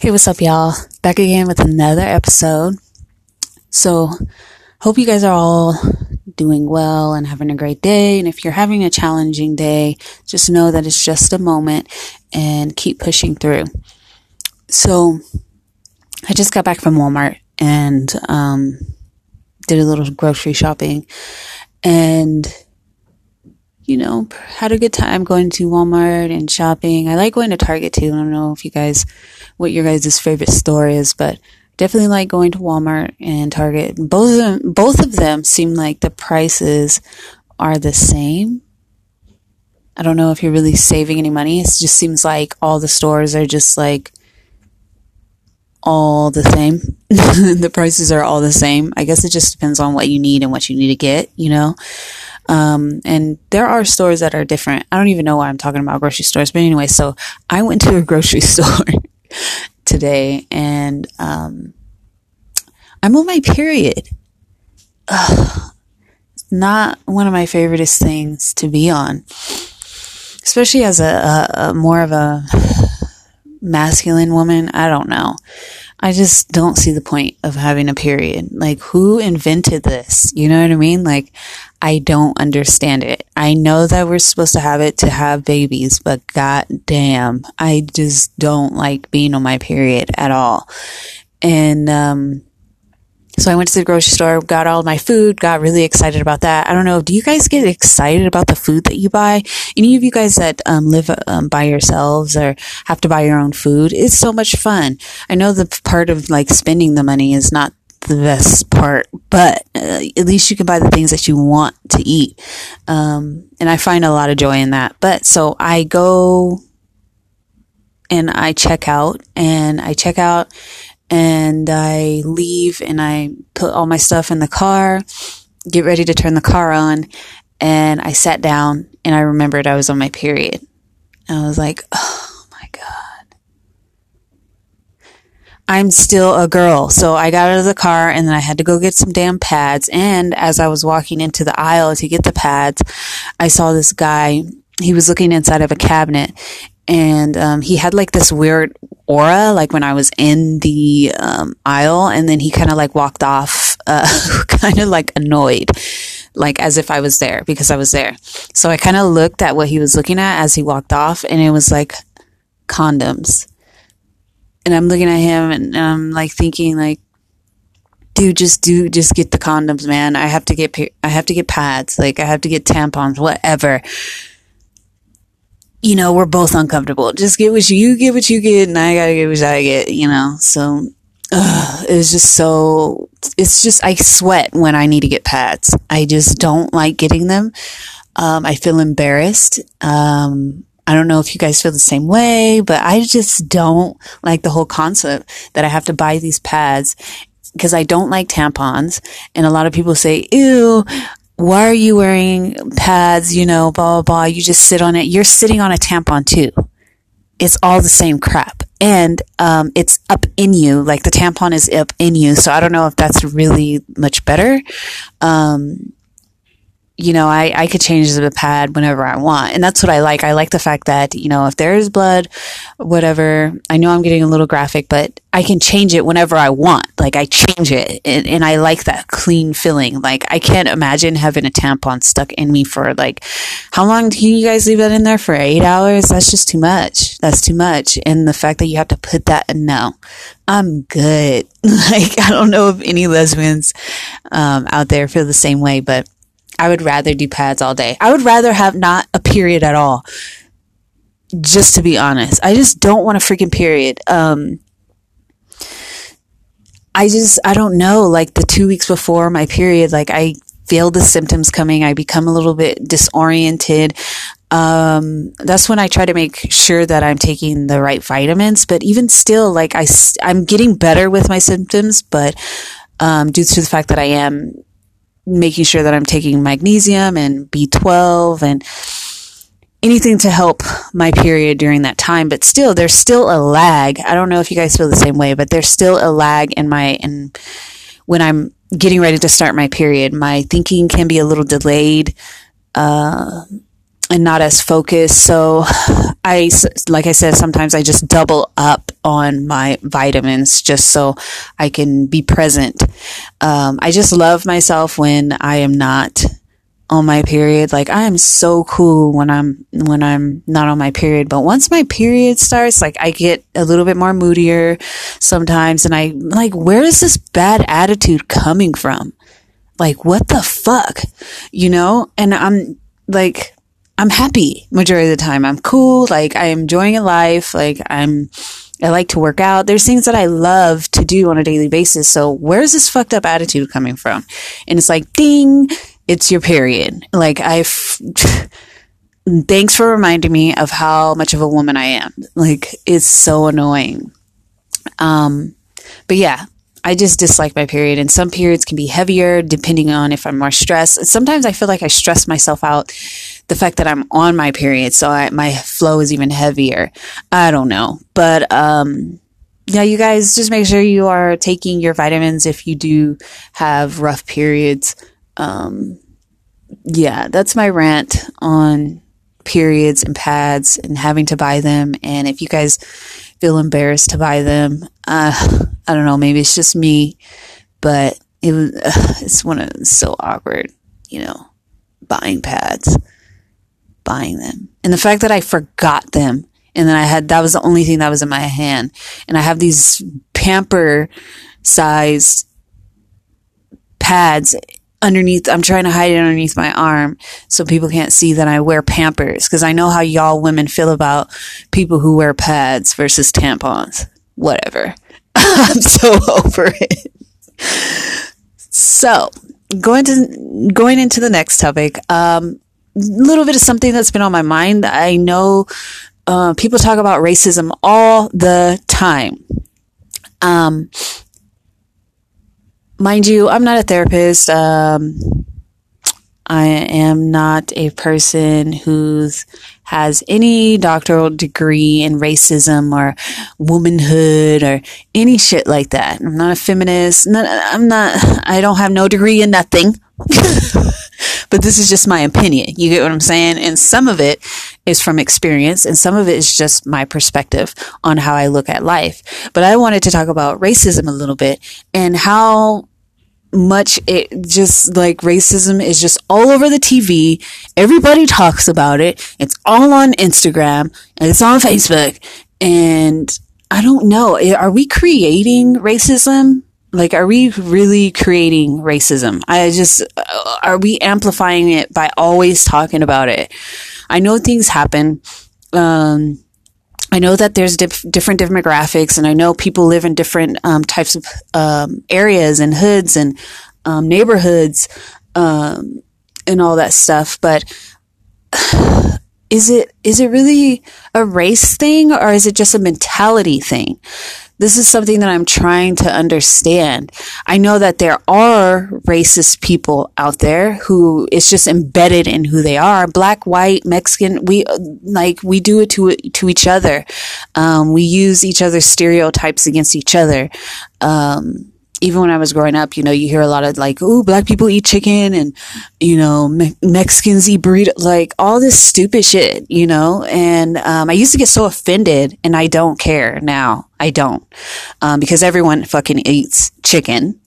Hey, what's up, y'all? Back again with another episode. So, hope you guys are all doing well and having a great day. And if you're having a challenging day, just know that it's just a moment and keep pushing through. So, I just got back from Walmart and um, did a little grocery shopping and you know, had a good time going to Walmart and shopping. I like going to Target too. I don't know if you guys, what your guys' favorite store is, but definitely like going to Walmart and Target. Both of them, both of them seem like the prices are the same. I don't know if you're really saving any money. It just seems like all the stores are just like all the same. the prices are all the same. I guess it just depends on what you need and what you need to get, you know? Um, and there are stores that are different. I don't even know why I'm talking about grocery stores, but anyway, so I went to a grocery store today and, um, I'm on my period. Ugh. Not one of my favoriteest things to be on, especially as a, a, a more of a masculine woman. I don't know. I just don't see the point of having a period. Like, who invented this? You know what I mean? Like, I don't understand it. I know that we're supposed to have it to have babies, but god damn, I just don't like being on my period at all. And, um, so I went to the grocery store, got all my food, got really excited about that. I don't know. Do you guys get excited about the food that you buy? Any of you guys that um, live um, by yourselves or have to buy your own food? It's so much fun. I know the part of like spending the money is not the best part, but uh, at least you can buy the things that you want to eat. Um, and I find a lot of joy in that. But so I go and I check out and I check out and I leave and I put all my stuff in the car, get ready to turn the car on. And I sat down and I remembered I was on my period. I was like, oh my God. I'm still a girl. So I got out of the car and then I had to go get some damn pads. And as I was walking into the aisle to get the pads, I saw this guy. He was looking inside of a cabinet and um, he had like this weird aura like when i was in the um, aisle and then he kind of like walked off uh, kind of like annoyed like as if i was there because i was there. So i kind of looked at what he was looking at as he walked off and it was like condoms. And i'm looking at him and i'm like thinking like dude just do just get the condoms man. I have to get i have to get pads. Like i have to get tampons whatever you know, we're both uncomfortable. Just get what you, get what you get and I gotta get what I get, you know, so, uh, it's just so, it's just, I sweat when I need to get pads. I just don't like getting them. Um, I feel embarrassed. Um, I don't know if you guys feel the same way, but I just don't like the whole concept that I have to buy these pads because I don't like tampons. And a lot of people say, ew, why are you wearing pads? You know, blah, blah, blah. You just sit on it. You're sitting on a tampon too. It's all the same crap. And, um, it's up in you. Like the tampon is up in you. So I don't know if that's really much better. Um, you know, I, I could change the pad whenever I want. And that's what I like. I like the fact that, you know, if there is blood, whatever, I know I'm getting a little graphic, but I can change it whenever I want. Like I change it and, and I like that clean feeling. Like I can't imagine having a tampon stuck in me for like, how long can you guys leave that in there for? Eight hours? That's just too much. That's too much. And the fact that you have to put that, no, I'm good. like, I don't know if any lesbians, um, out there feel the same way, but I would rather do pads all day. I would rather have not a period at all. Just to be honest, I just don't want a freaking period. Um, I just, I don't know, like the two weeks before my period, like I feel the symptoms coming. I become a little bit disoriented. Um, that's when I try to make sure that I'm taking the right vitamins. But even still, like I, I'm getting better with my symptoms, but, um, due to the fact that I am making sure that I'm taking magnesium and B12 and anything to help my period during that time. But still, there's still a lag. I don't know if you guys feel the same way, but there's still a lag in my, in when I'm getting ready to start my period, my thinking can be a little delayed. Uh, and not as focused. So I, like I said, sometimes I just double up on my vitamins just so I can be present. Um, I just love myself when I am not on my period. Like I am so cool when I'm when I'm not on my period, but once my period starts, like I get a little bit more moodier sometimes and I like where is this bad attitude coming from? Like what the fuck? You know? And I'm like I'm happy majority of the time. I'm cool, like I'm enjoying life, like I'm I like to work out. There's things that I love to do on a daily basis. So where's this fucked up attitude coming from? And it's like, ding, it's your period. Like I've, thanks for reminding me of how much of a woman I am. Like it's so annoying. Um, but yeah, I just dislike my period and some periods can be heavier depending on if I'm more stressed. Sometimes I feel like I stress myself out the fact that I'm on my period. So I, my flow is even heavier. I don't know, but, um, yeah, you guys just make sure you are taking your vitamins if you do have rough periods. Um, yeah, that's my rant on periods and pads and having to buy them. And if you guys feel embarrassed to buy them, uh, I don't know, maybe it's just me, but it was, uh, it's one of, it's so awkward, you know, buying pads, buying them. And the fact that I forgot them and then I had, that was the only thing that was in my hand. And I have these pamper sized pads underneath I'm trying to hide it underneath my arm so people can't see that I wear Pampers because I know how y'all women feel about people who wear pads versus tampons. Whatever. I'm so over it. So, going to going into the next topic, um a little bit of something that's been on my mind. I know uh, people talk about racism all the time. Um, mind you, I'm not a therapist. Um, I am not a person who has any doctoral degree in racism or womanhood or any shit like that. I'm not a feminist. I'm not, I don't have no degree in nothing. but this is just my opinion. You get what I'm saying? And some of it is from experience and some of it is just my perspective on how I look at life. But I wanted to talk about racism a little bit and how much it just like racism is just all over the TV. Everybody talks about it. It's all on Instagram and it's on Facebook. And I don't know. Are we creating racism? Like, are we really creating racism? I just, uh, are we amplifying it by always talking about it? I know things happen. Um, I know that there's dif- different demographics, and I know people live in different um, types of um, areas and hoods and um, neighborhoods um, and all that stuff. But is it is it really a race thing, or is it just a mentality thing? This is something that I'm trying to understand. I know that there are racist people out there who it's just embedded in who they are. Black, white, Mexican, we, like, we do it to, to each other. Um, we use each other's stereotypes against each other. Um, even when I was growing up, you know, you hear a lot of like, oh, black people eat chicken," and you know, Me- Mexicans eat burrito, like all this stupid shit, you know. And um, I used to get so offended, and I don't care now. I don't um, because everyone fucking eats chicken.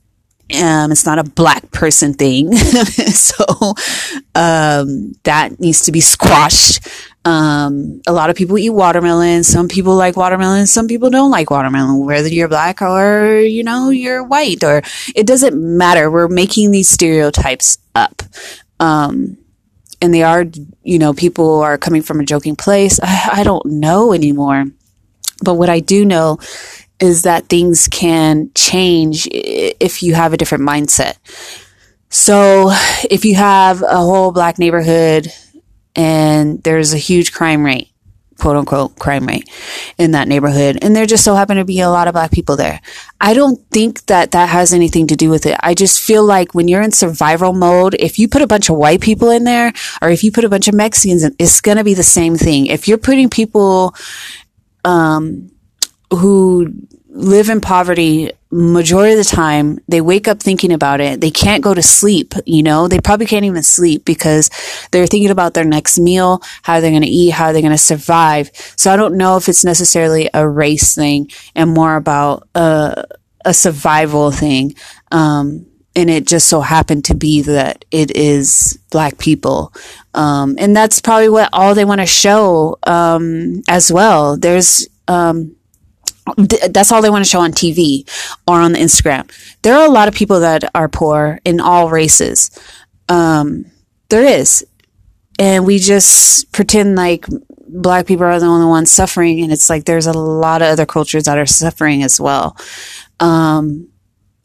Um, it's not a black person thing, so um, that needs to be squashed. Um, a lot of people eat watermelon. Some people like watermelon. Some people don't like watermelon, whether you're black or, you know, you're white or it doesn't matter. We're making these stereotypes up. Um, and they are, you know, people are coming from a joking place. I, I don't know anymore. But what I do know is that things can change if you have a different mindset. So if you have a whole black neighborhood and there's a huge crime rate, quote unquote crime rate in that neighborhood. And there just so happen to be a lot of black people there. I don't think that that has anything to do with it. I just feel like when you're in survival mode, if you put a bunch of white people in there or if you put a bunch of Mexicans in, it's going to be the same thing. If you're putting people, um, who live in poverty majority of the time they wake up thinking about it. They can't go to sleep, you know, they probably can't even sleep because they're thinking about their next meal, how they're going to eat, how they're going to survive. So I don't know if it's necessarily a race thing and more about a, a survival thing. Um, and it just so happened to be that it is black people. Um, and that's probably what all they want to show, um, as well. There's, um, that's all they want to show on TV or on the Instagram. There are a lot of people that are poor in all races. Um, there is. And we just pretend like black people are the only ones suffering. And it's like there's a lot of other cultures that are suffering as well. Um,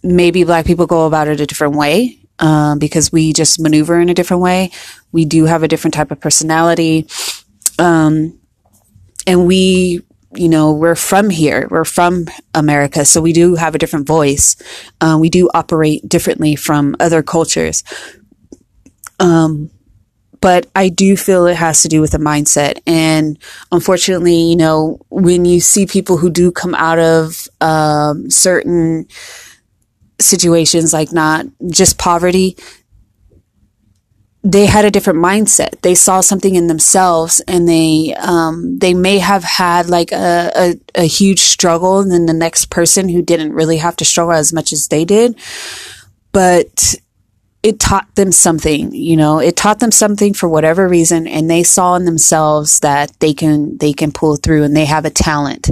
maybe black people go about it a different way. Um, because we just maneuver in a different way. We do have a different type of personality. Um, and we you know, we're from here. We're from America. So we do have a different voice. Uh, we do operate differently from other cultures. Um, but I do feel it has to do with the mindset. And unfortunately, you know, when you see people who do come out of um, certain situations, like not just poverty, they had a different mindset. They saw something in themselves and they, um, they may have had like a, a, a, huge struggle than the next person who didn't really have to struggle as much as they did. But it taught them something, you know, it taught them something for whatever reason. And they saw in themselves that they can, they can pull through and they have a talent.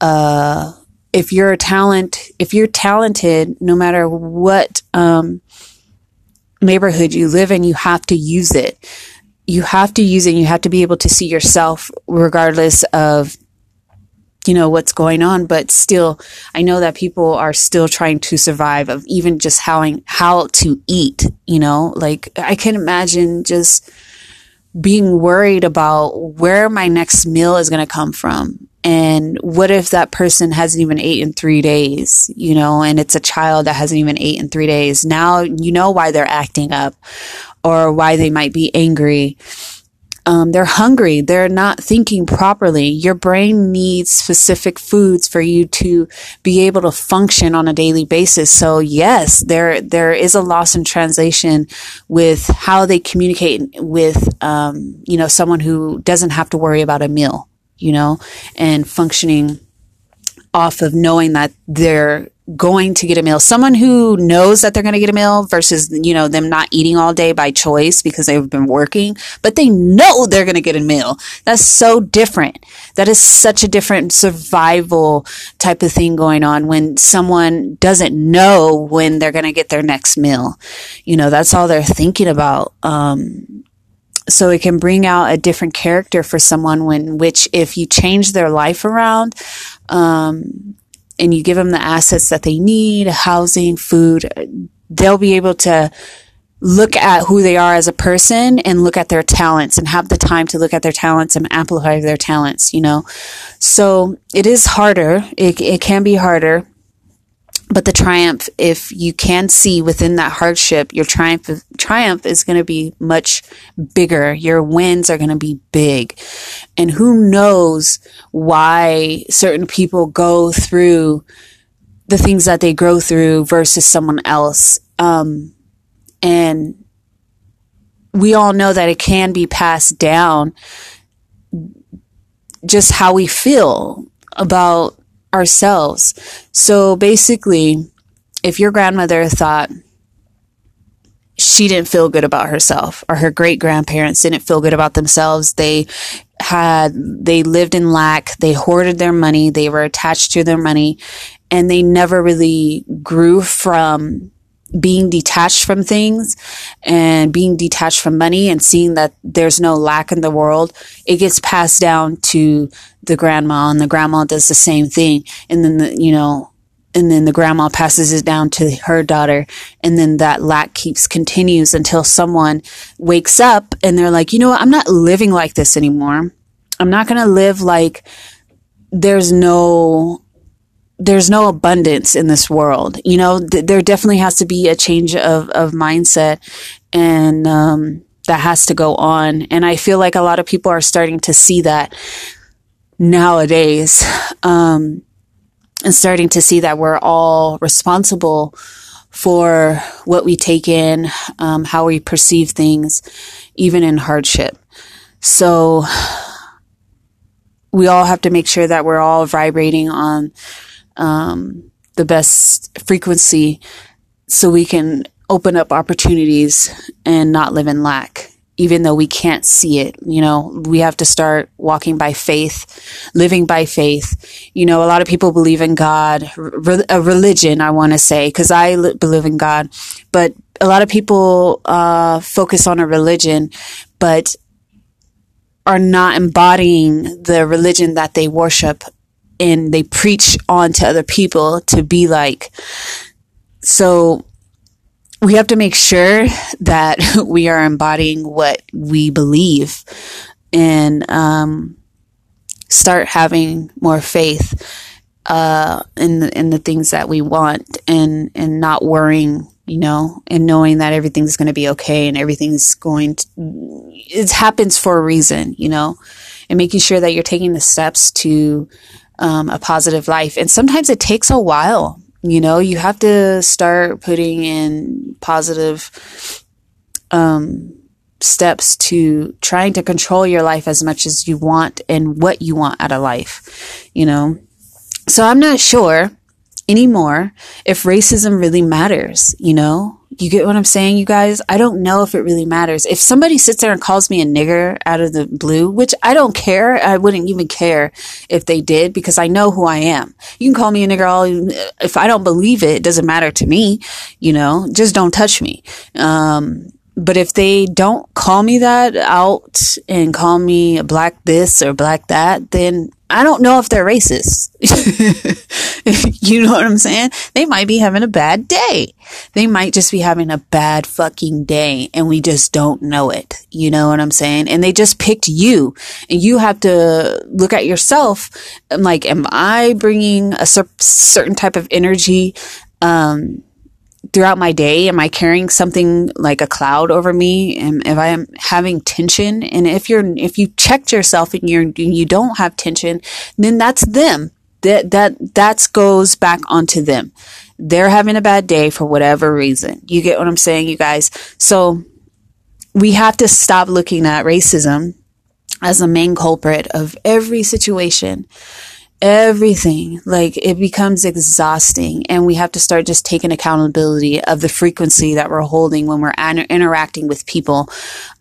Uh, if you're a talent, if you're talented, no matter what, um, neighborhood you live in, you have to use it. You have to use it. You have to be able to see yourself regardless of, you know, what's going on. But still, I know that people are still trying to survive of even just how, how to eat, you know, like I can imagine just being worried about where my next meal is going to come from and what if that person hasn't even ate in three days, you know, and it's a child that hasn't even ate in three days. Now you know why they're acting up or why they might be angry. Um, they're hungry. They're not thinking properly. Your brain needs specific foods for you to be able to function on a daily basis. So yes, there, there is a loss in translation with how they communicate with, um, you know, someone who doesn't have to worry about a meal you know, and functioning off of knowing that they're going to get a meal. Someone who knows that they're going to get a meal versus, you know, them not eating all day by choice because they've been working, but they know they're going to get a meal. That's so different. That is such a different survival type of thing going on when someone doesn't know when they're going to get their next meal. You know, that's all they're thinking about. Um, so it can bring out a different character for someone when which if you change their life around um, and you give them the assets that they need housing food they'll be able to look at who they are as a person and look at their talents and have the time to look at their talents and amplify their talents you know? So it is harder. It, it can be harder but the triumph, if you can see within that hardship, your triumph, triumph is going to be much bigger. Your wins are going to be big. And who knows why certain people go through the things that they go through versus someone else. Um, and we all know that it can be passed down just how we feel about ourselves. So basically, if your grandmother thought she didn't feel good about herself or her great grandparents didn't feel good about themselves, they had, they lived in lack, they hoarded their money, they were attached to their money, and they never really grew from being detached from things and being detached from money and seeing that there's no lack in the world, it gets passed down to the grandma and the grandma does the same thing. And then, the, you know, and then the grandma passes it down to her daughter. And then that lack keeps continues until someone wakes up and they're like, you know what? I'm not living like this anymore. I'm not going to live like there's no there's no abundance in this world. You know, th- there definitely has to be a change of, of mindset and, um, that has to go on. And I feel like a lot of people are starting to see that nowadays. Um, and starting to see that we're all responsible for what we take in, um, how we perceive things, even in hardship. So we all have to make sure that we're all vibrating on um, the best frequency so we can open up opportunities and not live in lack even though we can't see it. You know, we have to start walking by faith, living by faith. You know, a lot of people believe in God, re- a religion, I want to say, because I li- believe in God, but a lot of people uh, focus on a religion, but are not embodying the religion that they worship and they preach on to other people to be like. So we have to make sure that we are embodying what we believe and um, start having more faith uh, in the in the things that we want and and not worrying you know and knowing that everything's going to be okay and everything's going to it happens for a reason you know and making sure that you're taking the steps to um, a positive life and sometimes it takes a while you know, you have to start putting in positive um, steps to trying to control your life as much as you want and what you want out of life, you know. So I'm not sure anymore if racism really matters, you know? You get what I'm saying, you guys? I don't know if it really matters. If somebody sits there and calls me a nigger out of the blue, which I don't care, I wouldn't even care if they did because I know who I am. You can call me a nigger all, if I don't believe it, it doesn't matter to me, you know, just don't touch me. Um, but if they don't call me that out and call me a black this or black that, then I don't know if they're racist. you know what I'm saying? They might be having a bad day. They might just be having a bad fucking day and we just don't know it. You know what I'm saying? And they just picked you and you have to look at yourself. I'm like, am I bringing a cer- certain type of energy, um, throughout my day am i carrying something like a cloud over me? And if i am having tension? And if you're if you checked yourself and you're you don't have tension then that's them. That that that goes back onto them. They're having a bad day for whatever reason. You get what i'm saying you guys? So we have to stop looking at racism as the main culprit of every situation everything. Like it becomes exhausting and we have to start just taking accountability of the frequency that we're holding when we're an- interacting with people.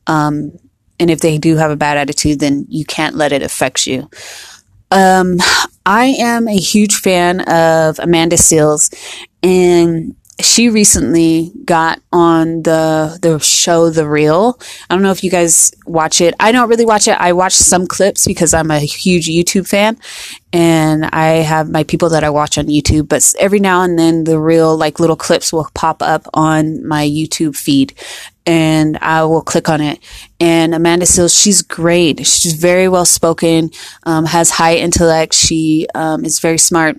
Um, and if they do have a bad attitude then you can't let it affect you. Um, i am a huge fan of amanda Seales and she recently got on the the show The Real. I don't know if you guys watch it. I don't really watch it. I watch some clips because I'm a huge YouTube fan and I have my people that I watch on YouTube, but every now and then the real like little clips will pop up on my YouTube feed and I will click on it. And Amanda Seales, she's great. She's very well spoken, um, has high intellect. She um, is very smart.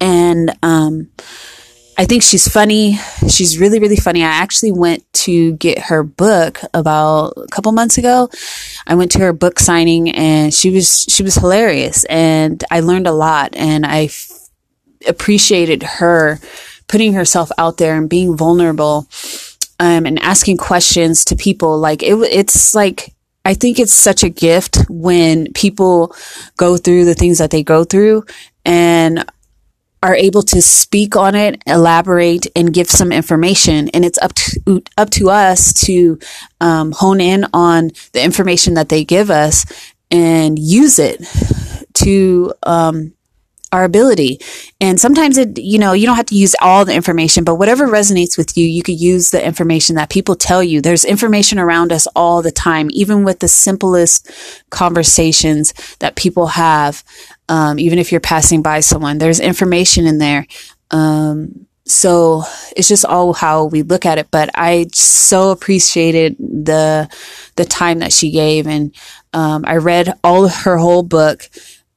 And um, I think she's funny. She's really, really funny. I actually went to get her book about a couple months ago. I went to her book signing and she was, she was hilarious and I learned a lot and I f- appreciated her putting herself out there and being vulnerable, um, and asking questions to people. Like it, it's like, I think it's such a gift when people go through the things that they go through and are able to speak on it, elaborate, and give some information. And it's up to up to us to um, hone in on the information that they give us and use it to um, our ability. And sometimes it, you know, you don't have to use all the information, but whatever resonates with you, you could use the information that people tell you. There's information around us all the time, even with the simplest conversations that people have. Um, even if you're passing by someone, there's information in there. Um, so it's just all how we look at it. But I so appreciated the the time that she gave, and um, I read all her whole book.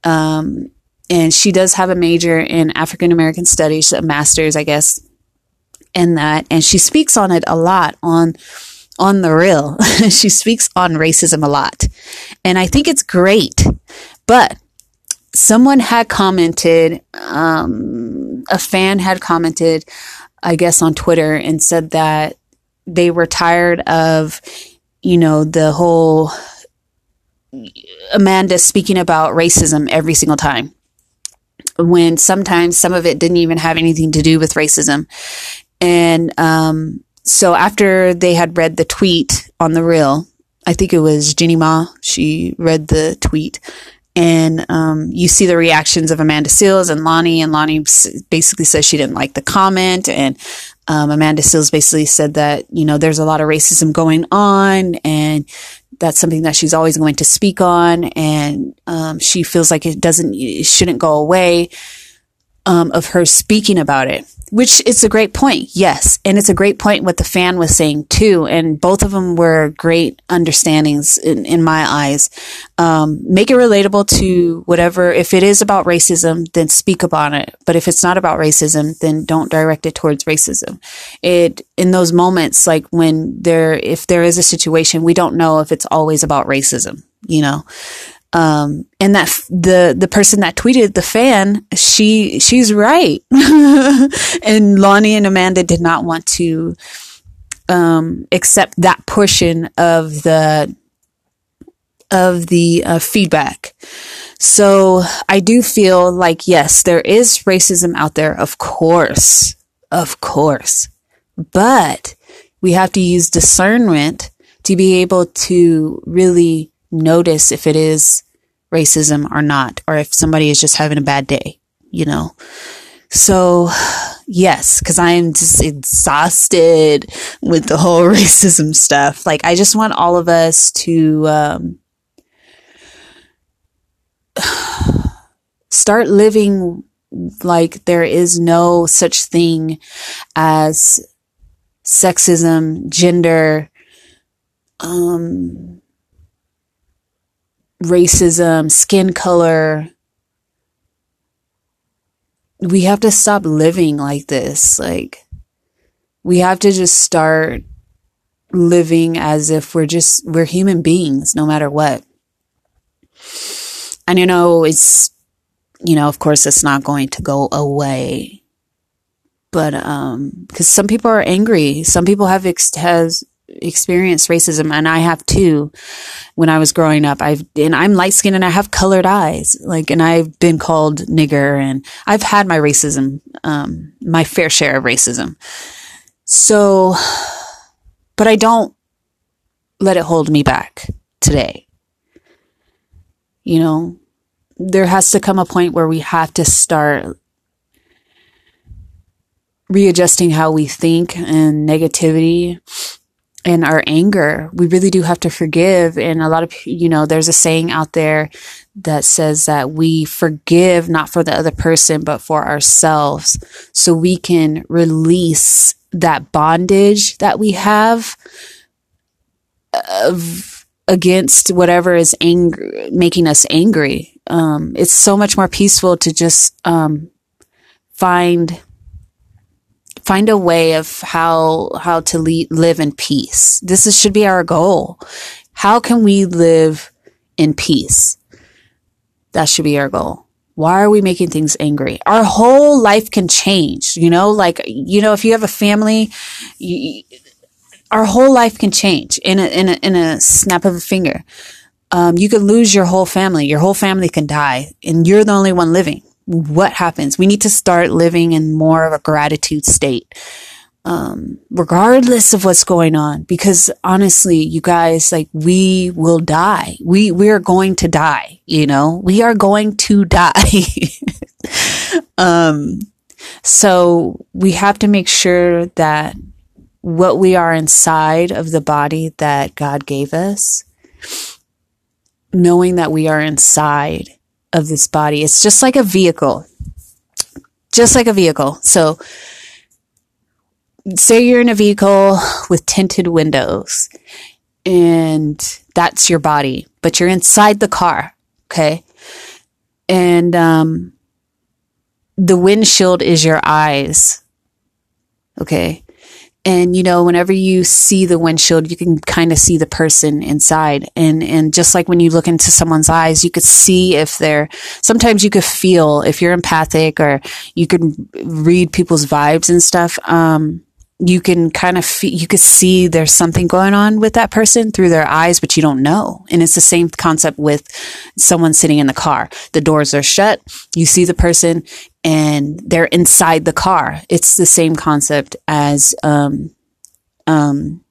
Um, and she does have a major in African American studies, a master's, I guess, in that, and she speaks on it a lot on on the real. she speaks on racism a lot, and I think it's great. But someone had commented, um, a fan had commented, I guess, on Twitter and said that they were tired of, you know, the whole Amanda speaking about racism every single time. When sometimes some of it didn't even have anything to do with racism. And um, so after they had read the tweet on the Real, I think it was Jeannie Mai, she read the tweet and um, you see the reactions of Amanda Seales and Loni, and Loni basically says she didn't like the comment, and um, Amanda Seales basically said that you know there's a lot of racism going on, and that's something that she's always going to speak on, and um, she feels like it doesn't, it shouldn't go away. Um, of her speaking about it which is a great point. Yes. And it's a great point what the fan was saying too. And both of them were great understandings in, in my eyes. Um, make it relatable to whatever. If it is about racism, then speak about it. But if it's not about racism, then don't direct it towards racism. It, in those moments, like when there, if there is a situation, we don't know if it's always about racism, you know? Um, and that the the person that tweeted the fan, she she's right. and Loni and Amanda did not want to um, accept that portion of the of the uh, feedback. So I do feel like yes, there is racism out there, of course, of course, but we have to use discernment to be able to really notice if it is racism or not, or if somebody is just having a bad day, you know? So, yes, because I'm just exhausted with the whole racism stuff. Like, I just want all of us to um, start living like there is no such thing as sexism, gender, um, racism, skin color. We have to stop living like this. Like, we have to just start living as if we're just, we're human beings no matter what. And you know, it's, you know, of course, it's not going to go away. But, um, cause some people are angry. Some people have, ex- has, experienced racism and I have too when I was growing up. I've, and I'm light skinned and I have colored eyes. Like, and I've been called nigger and I've had my racism, um, my fair share of racism. So, but I don't let it hold me back today. You know, there has to come a point where we have to start readjusting how we think and negativity and our anger. We really do have to forgive. And a lot of, you know, there's a saying out there that says that we forgive not for the other person, but for ourselves. So we can release that bondage that we have of against whatever is angry, making us angry. Um, it's so much more peaceful to just, um, find find a way of how how to le- live in peace. This is, should be our goal. How can we live in peace? That should be our goal. Why are we making things angry? Our whole life can change, you know, like, you know, if you have a family, you, our whole life can change in a, in a, in a snap of a finger. Um, you could lose your whole family. Your whole family can die and you're the only one living what happens? We need to start living in more of a gratitude state. Um, regardless of what's going on, because honestly, you guys, like, we will die. We, we are going to die, you know, we are going to die. um, so we have to make sure that what we are inside of the body that God gave us, knowing that we are inside of this body. It's just like a vehicle. Just like a vehicle. So, say you're in a vehicle with tinted windows and that's your body, but you're inside the car. Okay. And, um, the windshield is your eyes. Okay. And you know whenever you see the windshield you can kind of see the person inside and and just like when you look into someone's eyes you could see if they're sometimes you could feel if you're empathic or you can read people's vibes and stuff um you can kind of feel, you could see there's something going on with that person through their eyes, but you don't know. And it's the same concept with someone sitting in the car. The doors are shut. You see the person and they're inside the car. It's the same concept as, um, um,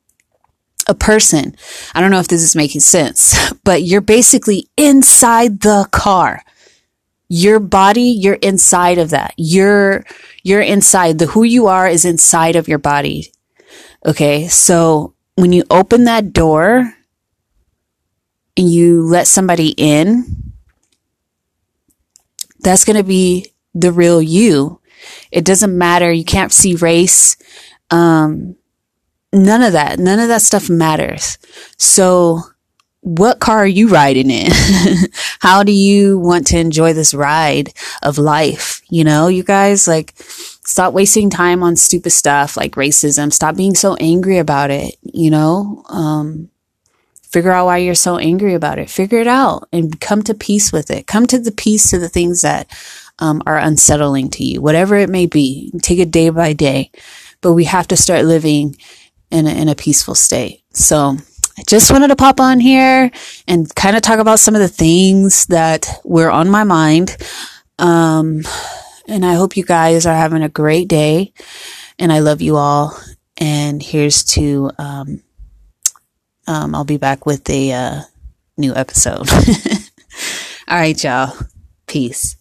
a person. I don't know if this is making sense, but you're basically inside the car your body, you're inside of that. You're, you're inside. The who you are is inside of your body. Okay. So when you open that door and you let somebody in, that's going to be the real you. It doesn't matter. You can't see race. Um, none of that. None of that stuff matters. So what car are you riding in? How do you want to enjoy this ride of life? You know, you guys like stop wasting time on stupid stuff like racism. Stop being so angry about it, you know? Um, figure out why you're so angry about it. Figure it out and come to peace with it. Come to the peace to the things that um, are unsettling to you, whatever it may be. Take it day by day, but we have to start living in a, in a peaceful state. So, I just wanted to pop on here and kind of talk about some of the things that were on my mind. Um, and I hope you guys are having a great day. And I love you all. And here's to, um, um, I'll be back with a uh, new episode. all right, y'all. Peace.